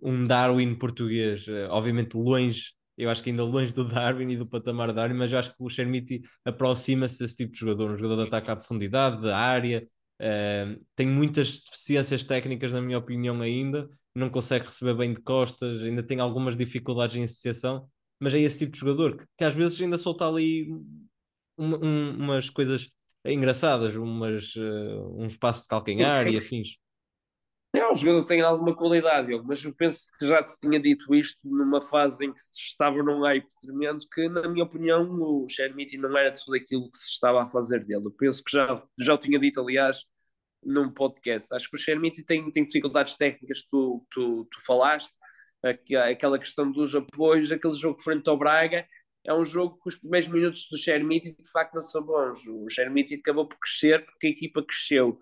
um Darwin português, obviamente longe eu acho que ainda longe do Darwin e do patamar do Darwin, mas eu acho que o Chermiti aproxima-se desse tipo de jogador, um jogador de ataque à profundidade, da área, Uh, tem muitas deficiências técnicas, na minha opinião, ainda. Não consegue receber bem de costas, ainda tem algumas dificuldades em associação. Mas é esse tipo de jogador que, que às vezes ainda solta ali um, umas coisas engraçadas, umas, uh, um espaço de calcanhar e afins. É um jogador que tem alguma qualidade, mas eu penso que já te tinha dito isto numa fase em que se estava num hype tremendo, que na minha opinião o Shermiti não era tudo aquilo que se estava a fazer dele. Eu penso que já, já o tinha dito, aliás, num podcast. Acho que o Shermiti tem, tem dificuldades técnicas que tu, tu, tu falaste, aquela questão dos apoios, aquele jogo frente ao Braga, é um jogo que os primeiros minutos do Shermiti de facto não são bons. O Shermiti acabou por crescer porque a equipa cresceu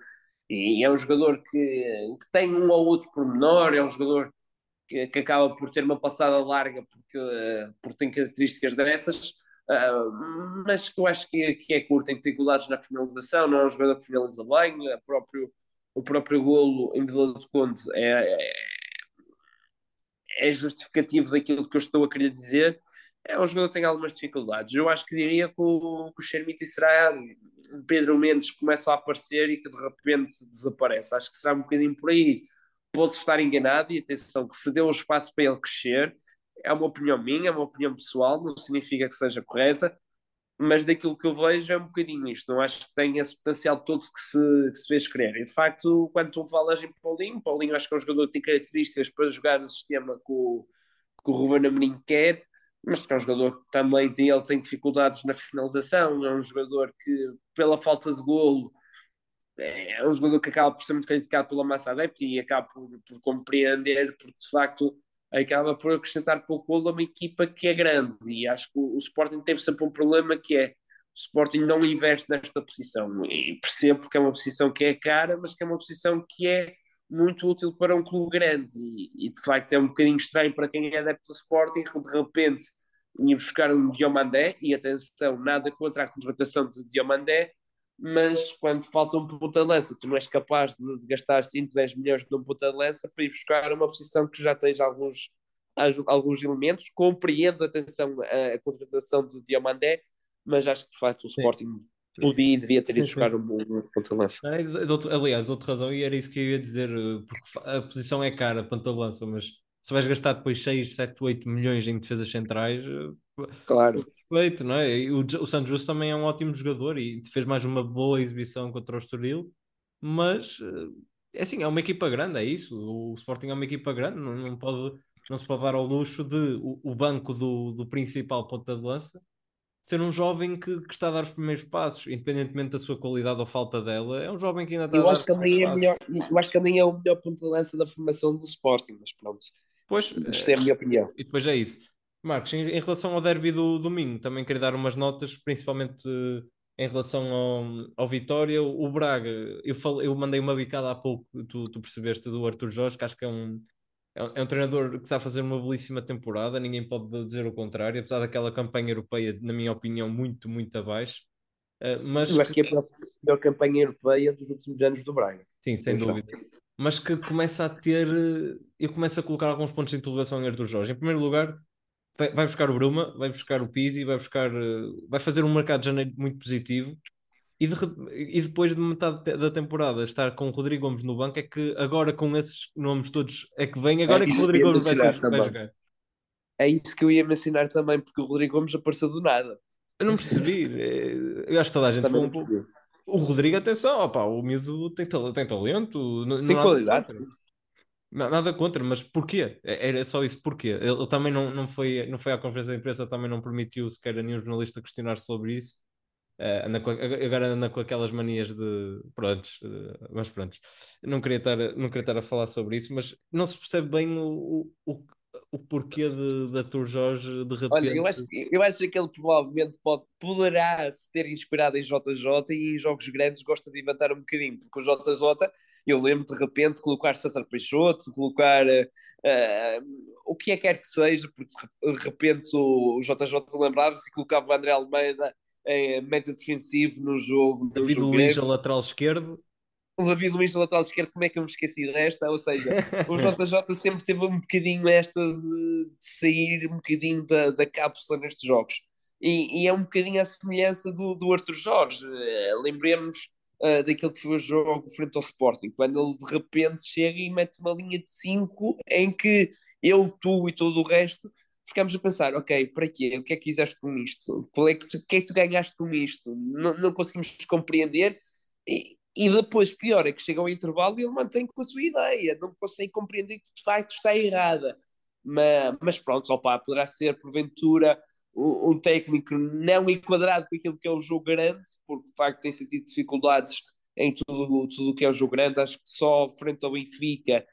e é um jogador que, que tem um ou outro pormenor, é um jogador que, que, acaba por ter uma passada larga porque, porque tem características dessas, uh, mas que eu acho que, que é curto, tem dificuldades na finalização, não é um jogador que finaliza bem, o próprio, o próprio golo em Vila do Conde é, é, é justificativo daquilo que eu estou a querer dizer, é um jogador que tem algumas dificuldades. Eu acho que diria que o, que o Xermiti será Pedro Mendes começa a aparecer e que de repente desaparece. Acho que será um bocadinho por aí. Pode estar enganado e atenção, que se deu um espaço para ele crescer, é uma opinião minha, é uma opinião pessoal, não significa que seja correta, mas daquilo que eu vejo é um bocadinho isto. Não acho que tem esse potencial todo que se, que se fez querer. E de facto, quando tu falas em Paulinho, Paulinho acho que é um jogador que tem características para jogar no sistema que o, que o Ruben Amorim quer mas que é um jogador que também tem, ele tem dificuldades na finalização, é um jogador que, pela falta de golo, é um jogador que acaba por ser muito criticado pela massa adepta e acaba por, por compreender, porque de facto acaba por acrescentar pouco golo a uma equipa que é grande. E acho que o, o Sporting teve sempre um problema que é o Sporting não investe nesta posição. E percebo que é uma posição que é cara, mas que é uma posição que é muito útil para um clube grande. E, e, de facto é um bocadinho estranho para quem é adepto do Sporting de repente ir buscar um Diomandé e atenção, nada contra a contratação de Diomandé mas quando falta um ponta de lança, tu não és capaz de, de gastar 5, 10 milhões num ponta de lança para ir buscar uma posição que já tens alguns, alguns elementos, compreendo, atenção, a, a contratação de Diomandé, mas acho que de facto o Sporting Sim podia e devia ter ido buscar um, um ponta lança. Aliás, dou-te razão e era isso que eu ia dizer, eh, porque a posição é cara, ponta lança, mas se vais gastar depois 6, 7, 8 milhões em defesas centrais, eh, claro. Respeito, não é? E o, o Santos Justo também é um ótimo jogador e fez mais uma boa exibição contra o Estoril, mas eh, é assim, é uma equipa grande, é isso. O Sporting é uma equipa grande, não, não, pode, não se pode dar ao luxo de o, o banco do, do principal ponta de lança ser um jovem que, que, está a dar os primeiros passos, independentemente da sua qualidade ou falta dela, é um jovem que ainda está eu a acho dar que é melhor, Eu acho que ele é o melhor ponto de lança da formação do Sporting, mas pronto. Pois, Isto é a minha opinião. E depois é isso. Marcos, em, em relação ao derby do domingo, também queria dar umas notas, principalmente uh, em relação ao, ao Vitória. O, o Braga, eu, falei, eu mandei uma bicada há pouco, tu, tu percebeste, do Arthur Jorge, que acho que é um, é, é um treinador que está a fazer uma belíssima temporada, ninguém pode dizer o contrário, apesar daquela campanha europeia, na minha opinião, muito, muito abaixo. Uh, mas... Eu acho que é a melhor campanha europeia dos últimos anos do Braga. Sim, sem dúvida. Mas que começa a ter. Eu começo a colocar alguns pontos de interrogação em Arthur Jorge. Em primeiro lugar, vai buscar o Bruma, vai buscar o Pizzi, vai buscar. Vai fazer um mercado de janeiro muito positivo e, de, e, depois de metade da temporada estar com o Rodrigo Gomes no banco, é que agora com esses nomes todos é que vem, agora é, é que o Rodrigo Gomes vai, ser, vai, jogar. É isso que eu ia mencionar também, porque o Rodrigo Gomes apareceu do nada. Eu não percebi. É, eu acho que toda a gente também foi um O Rodrigo, atenção, opa, o miúdo tem, tem talento, não, tem qualidade. Não, nada contra, mas porquê? É, era só isso, porquê? Ele, ele, também não, não, foi, não foi à conferência de imprensa, também não permitiu sequer a nenhum jornalista questionar sobre isso. Uh, anda com, agora anda com aquelas manias de prontos, uh, mas prontos, não queria, estar, não queria estar a falar sobre isso, mas não se percebe bem o, o, o porquê de, da Tour Jorge de repente. Olha, eu acho, eu acho que ele provavelmente pode, poderá se ter inspirado em JJ e em jogos grandes gosta de inventar um bocadinho, porque o JJ, eu lembro de repente colocar César Peixoto, colocar uh, o que é que quer que seja, porque de repente o, o JJ lembrava-se e colocava o André Almeida em método defensivo no jogo. David no jogo Luiz, a lateral esquerdo. O David Luiz, a lateral esquerdo, como é que eu me esqueci desta? Ou seja, o JJ sempre teve um bocadinho esta de, de sair um bocadinho da, da cápsula nestes jogos. E, e, é um bocadinho a semelhança do, do Arthur Jorge. Uh, lembremos uh, daquilo que foi o jogo frente ao Sporting, quando ele de repente chega e mete uma linha de 5 em que eu, tu e todo o resto ficamos a pensar, ok, para quê? O que é que fizeste com isto? Qual é que tu, o que é que tu ganhaste com isto? Não, não conseguimos compreender e, e depois, pior, é que chega ao intervalo e ele mantém com a sua ideia, não consegue compreender que de facto está errada. Mas, mas pronto, opa, poderá ser porventura um, um, técnico não enquadrado com aquilo que é o jogo grande, porque de facto tem sentido dificuldades em tudo o que é o jogo grande. Acho que só frente ao Benfica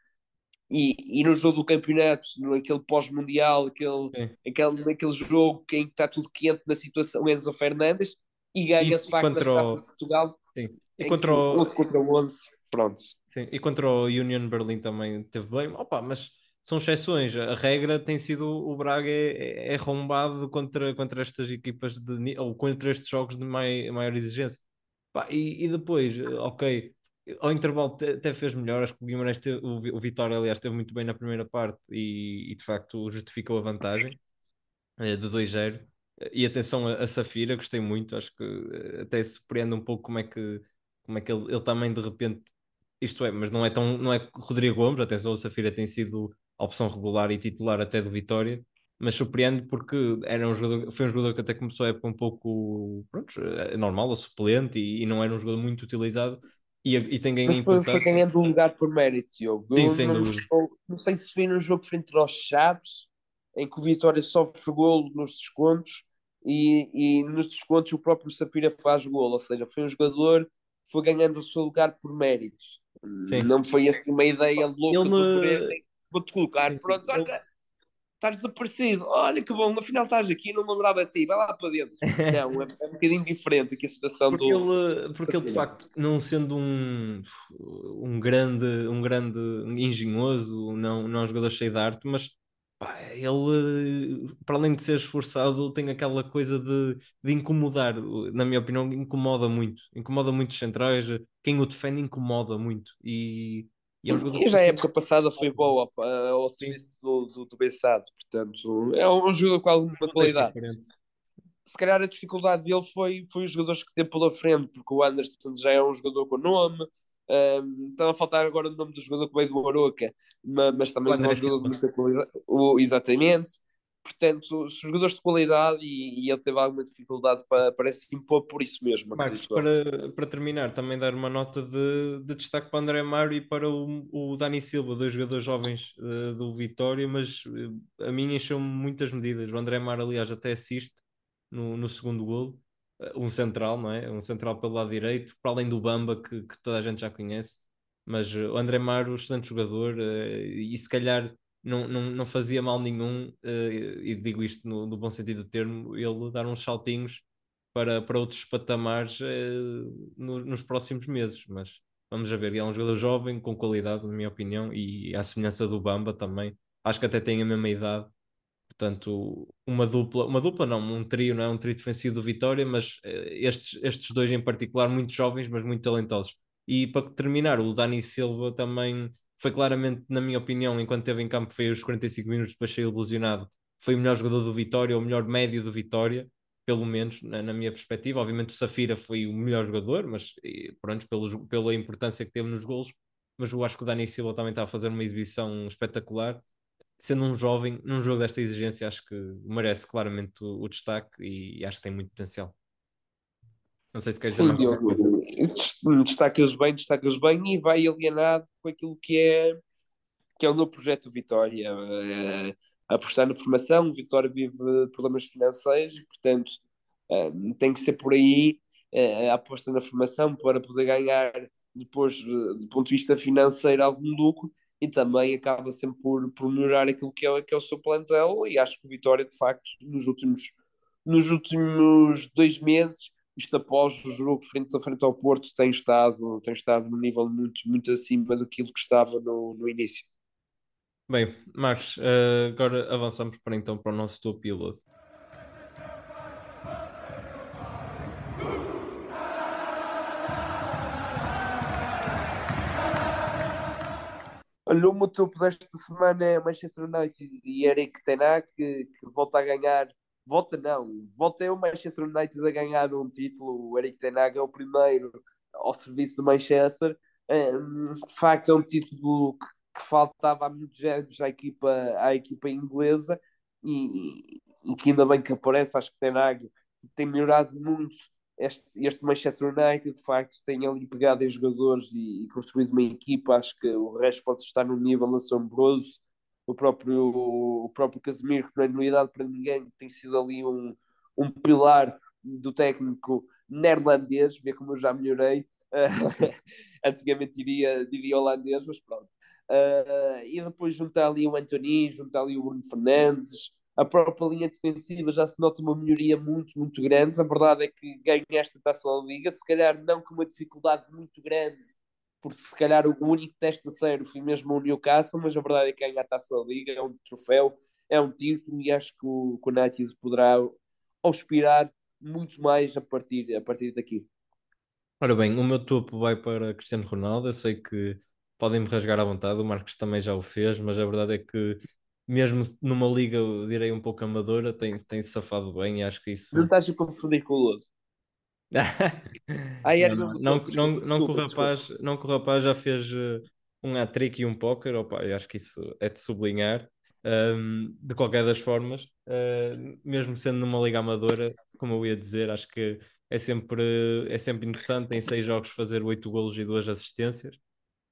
e, e no jogo do campeonato, naquele pós-mundial, aquele, aquele, naquele jogo que está tudo quente na situação Enzo Fernandes e ganha de facto contra na Taça de Portugal. Sim. E contra o 11 contra 11, pronto. Sim. E contra o Union Berlin também teve bem. Opa, mas são exceções. A regra tem sido o Braga é, é arrombado contra, contra estas equipas de, ou contra estes jogos de mai, maior exigência. Pá, e, e, depois, ok, ao intervalo até fez melhor. Acho que o Guimarães, teve, o, Vitória, aliás, esteve muito bem na primeira parte e, e de facto justificou a vantagem eh, de 2-0. E atenção a, a, Safira, gostei muito. Acho que eh, até surpreende um pouco como é que, como é que ele, ele também de repente isto é, mas não é tão, não é Rodrigo Gomes, atenção, o Safira tem sido opção regular e titular até do Vitória, mas surpreende porque era um jogador, foi um jogador que até começou a época um pouco pronto, é normal, a suplente e, e, não era um jogador muito utilizado e, e tem ganho foi, foi ganhando um lugar por mérito, Diogo. Sim, sem não, dúvida. não sei se foi no jogo frente aos Chaves, em que o Vitória sofre golo nos descontos e, e nos descontos o próprio Safira faz golo, ou seja, foi um jogador que foi ganhando o seu lugar por mérito. Sim. Não foi assim uma ideia louca Ele do Moreira vou-te colocar, pronto, olha, estás desaparecido, olha que bom, afinal estás aqui, não me lembrava de ti, vai lá para dentro. Não, é, é um bocadinho diferente aqui a situação porque do... Ele, porque ele, de facto, não sendo um, um grande, um grande engenhoso, não, não é um jogador cheio de arte, mas pá, ele, para além de ser esforçado, tem aquela coisa de, de incomodar, na minha opinião, incomoda muito, incomoda muito os centrais, quem o defende incomoda muito, e e, é um e já a época passada foi boa ao serviço do, do, do Bessado, portanto, é um jogador com alguma qualidade. Se calhar a dificuldade dele foi, foi os jogadores que teve pela frente, porque o Anderson já é um jogador com nome, um, estava a faltar agora o nome do jogador que veio do Aroca, mas, mas também é um jogador de muita qualidade. O, exatamente portanto, jogadores de qualidade e, e, ele teve alguma dificuldade para, para se impor por isso mesmo. Marcos, para, para terminar, também dar uma nota de, de destaque para André Mário e para o, o Dani Silva, dois jogadores jovens uh, do Vitória, mas uh, a mim encheu-me muitas medidas. O André Mário, aliás, até assiste no, no segundo golo, uh, um central, não é? Um central pelo lado direito, para além do Bamba, que, que toda a gente já conhece. Mas o André Mário, excelente jogador, e se calhar não, não, não fazia mal nenhum, uh, e digo isto no, no, bom sentido do termo, ele dar uns saltinhos para, para outros patamares uh, no, nos próximos meses. Mas vamos a ver, ele é um jogador jovem, com qualidade, na minha opinião, e à semelhança do Bamba também. Acho que até tem a mesma idade. Portanto, uma dupla, uma dupla não, um trio, não é um trio defensivo do Vitória, mas uh, estes, estes dois em particular, muito jovens, mas muito talentosos. E para terminar, o Dani Silva também foi claramente, na minha opinião, enquanto esteve em campo, foi os 45 minutos, depois saiu ilusionado. Foi o melhor jogador do Vitória, o melhor médio do Vitória, pelo menos na, na minha perspectiva. Obviamente, o Safira foi o melhor jogador, mas pronto, pelo, pela importância que teve nos golos. Mas eu acho que o Dani Silva também está a fazer uma exibição espetacular. Sendo um jovem, num jogo desta exigência, acho que merece claramente o, o destaque e, acho que tem muito potencial. Não sei se queres dizer mais Destacas bem, destacas bem e vai alienado com aquilo que é, que é o meu projeto Vitória. É, apostar na formação, Vitória vive problemas financeiros e, portanto, é, tem que ser por aí é, a aposta na formação para poder ganhar depois, do ponto de vista financeiro, algum lucro e também acaba sempre por, por melhorar aquilo que é, que é o seu plantel e acho que o Vitória, de facto, nos últimos, nos últimos dois meses isto após o jogo frente, frente ao Porto tem estado, tem estado num nível muito, muito acima daquilo que estava no, no início. Bem, Marcos, uh, agora avançamos para então para o nosso top piloto. Olha, o meu topo desta semana é Manchester United e Eric Tenak, que, que volta a ganhar volta não, volta é o Manchester United a ganhar um título, o Eric Ten Hag é o primeiro ao serviço do Manchester. Um, de facto, é um título que, faltava há muitos anos à equipa, à equipa inglesa e, e, que ainda bem que aparece. Acho que tem, tem melhorado muito este, este Manchester United. De facto, tem ali pegado em jogadores e, e construído uma equipa. Acho que o Rashford está num nível assombroso o próprio, o próprio Casemiro, que não é novidade para ninguém, tem sido ali um, um pilar do técnico neerlandês, vê como eu já melhorei. antigamente diria, diria holandês, mas pronto. Uh, e depois juntar ali o Antoni, juntar ali o Bruno Fernandes, a própria linha defensiva já se nota uma melhoria muito, muito grande. A verdade é que ganha esta taça da Liga, se calhar não com uma dificuldade muito grande, porque se calhar o único teste a sério foi mesmo o Newcastle, mas a verdade é que ganha a taça da Liga, é um troféu, é um título e acho que o, que o United poderá aspirar muito mais a partir, a partir daqui. Ora bem, o meu topo vai para Cristiano Ronaldo. Eu sei que podem me rasgar à vontade, o Marcos também já o fez, mas a verdade é que, mesmo numa liga, direi um pouco amadora, tem, tem safado bem e acho que isso. Não estás a confundir com o Loso. Ai, não, não, não, não, que o rapaz, não que o rapaz já fez uh, um hat-trick e um póquer, opa, eu acho que isso é de sublinhar. Um, de qualquer das formas, uh, mesmo sendo numa liga amadora, como eu ia dizer, acho que é sempre, é sempre interessante em seis jogos fazer oito golos e duas assistências.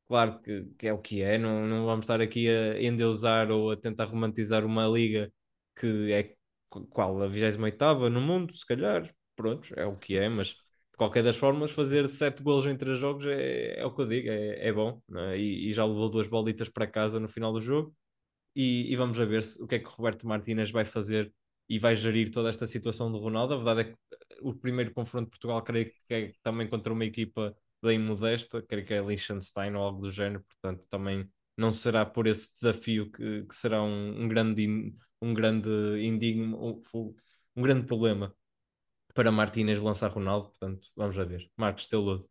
Claro que, que, é o que é, não, não vamos estar aqui a endeusar ou a tentar romantizar uma liga que é qual a 28 no mundo, se calhar, pronto, é o que é, mas de qualquer das formas, fazer sete golos em três jogos é, é o que eu digo, é, é bom, é? e, e, já levou duas bolitas para casa no final do jogo. E, e vamos a ver se, o que é que o Roberto Martínez vai fazer e vai gerir toda esta situação do Ronaldo. A verdade é que o primeiro confronto de Portugal, creio que é também contra uma equipa bem modesta, creio que é Liechtenstein ou algo do género, portanto, também não será por esse desafio que, que será um, um, grande, um grande indigno, um, um grande problema para Martínez lançar Ronaldo, portanto, vamos a ver. Marcos, teu lodo.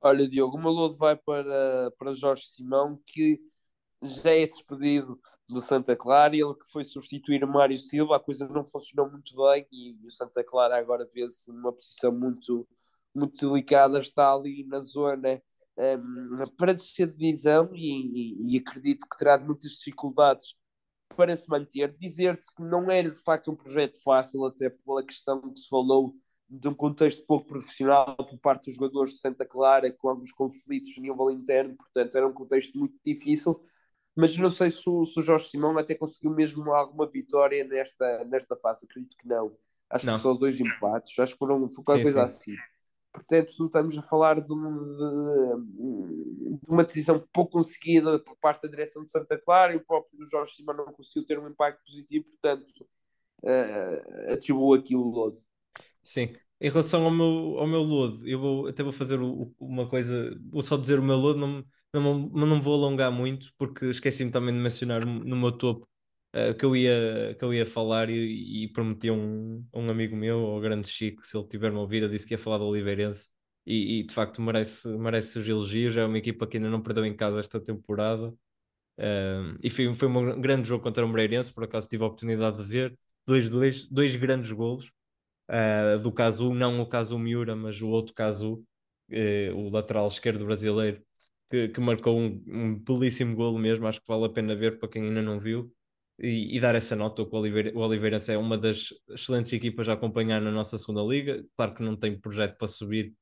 Olha, Diogo, o meu lodo vai para, para Jorge Simão, que já é despedido do Santa Clara, ele que foi substituir Mário Silva, a coisa não funcionou muito bem e, o Santa Clara agora vê-se numa posição muito, muito delicada, está ali na zona um, para descer de divisão e, e, e acredito que terá muitas dificuldades para se manter. Dizer-te que não era de facto um projeto fácil, até pela questão que se falou de um contexto pouco profissional por parte dos jogadores de Santa Clara, com alguns conflitos no nível interno, portanto era um contexto muito difícil. Mas não sei se o, se o Jorge Simão até conseguiu mesmo alguma vitória nesta, nesta fase, acredito que não. Acho não. que só dois empates, acho que foram, foi qualquer coisa sim. assim. Portanto, estamos a falar de, de, de, uma decisão pouco conseguida por parte da direção de Santa Clara e o próprio Jorge Simão não conseguiu ter um impacto positivo, portanto, uh, atribuo aqui o Lodo. Sim, em relação ao meu, ao meu lodo, eu vou, até vou fazer o, uma coisa, vou só dizer o meu lodo, não, não, não vou alongar muito, porque esqueci-me também de mencionar no meu topo uh, que, eu ia, que eu ia falar e, e prometi a um, um amigo meu, o grande Chico, se ele tiver-me a disse que ia falar do Oliveirense e, e, de facto merece, merece os elogios. É uma equipa que ainda não perdeu em casa esta temporada. E foi, foi um grande jogo contra o Moreirense, por acaso tive a oportunidade de ver. Dois, dois, dois grandes golos. Uh, do Cazu, não o Cazu Miura, mas o outro Cazu, uh, o lateral esquerdo brasileiro, que, que marcou um, um, belíssimo golo mesmo. Acho que vale a pena ver para quem ainda não viu e, e dar essa nota. O Oliveirense é uma das excelentes equipas a acompanhar na nossa segunda liga. Claro que não tem projeto para subir,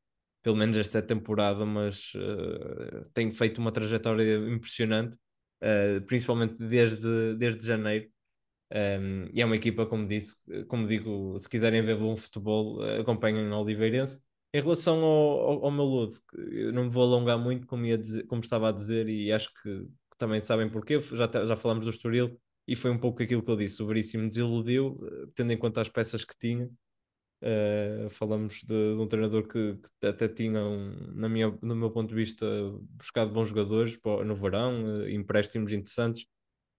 pelo menos esta temporada, mas uh, tem feito uma trajetória impressionante, uh, principalmente desde, desde janeiro. Um, e é uma equipa, como disse, como digo, se quiserem ver bom futebol, acompanhem o Oliveirense. Em relação ao, ao, ao meu lodo, eu não me vou alongar muito, como, dizer, como estava a dizer, e acho que, que também sabem porquê. Já, já falamos do Estoril e foi um pouco aquilo que eu disse. O Veríssimo desiludiu, eh, tendo em conta as peças que tinha. Uh, falamos de, de, um treinador que, que até tinha, um, na minha, no meu ponto de vista, buscado bons jogadores no verão, uh, empréstimos interessantes,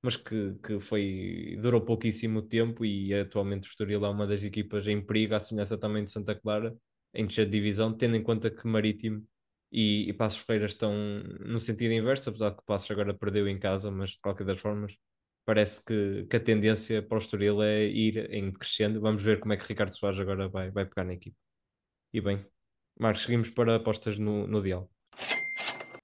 mas que, que foi, durou pouquíssimo tempo e atualmente o Estoril é uma das equipas em perigo, à semelhança também de Santa Clara, em de divisão, tendo em conta que Marítimo e, e Passos Ferreira estão no sentido inverso, apesar que Passos agora perdeu em casa, mas de qualquer das formas parece que, que a tendência para o Estoril é ir em crescendo. Vamos ver como é que Ricardo Soares agora vai, vai pegar na equipe. E bem, Marcos, seguimos para apostas no, no Dial.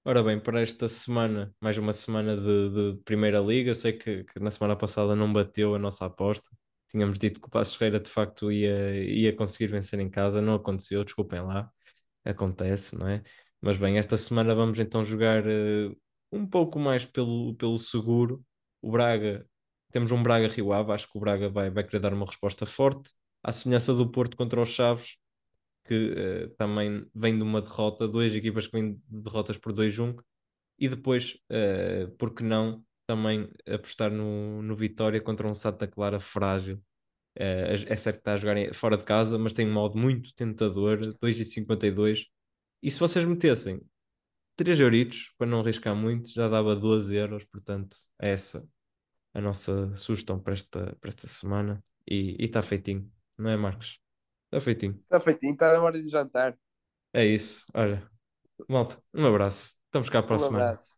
Ora bem, para esta semana, mais uma semana de, de Primeira Liga. Eu sei que, que na semana passada não bateu a nossa aposta. Tínhamos dito que o Passos Ferreira de facto ia, ia conseguir vencer em casa. Não aconteceu, desculpem lá. Acontece, não é? Mas bem, esta semana vamos então jogar uh, um pouco mais pelo, pelo seguro. O Braga, temos um Braga Rio Ave. Acho que o Braga vai, vai querer dar uma resposta forte. À semelhança do Porto contra os Chaves, que uh, também vem de uma derrota, duas equipas que vêm de derrotas por 2-1, e depois, uh, por que não, também apostar no, no Vitória contra um Santa Clara frágil. Uh, é certo que está a jogar fora de casa, mas tem um modo muito tentador, 2,52. E se vocês metessem 3 euritos, para não arriscar muito, já dava 12 euros, portanto, é essa a nossa sugestão para esta, para esta semana. E está feitinho, não é, Marcos? Está feitinho. Está feitinho, está na hora de jantar. É isso. Olha, malta, um abraço. Estamos cá para a Um semana. abraço.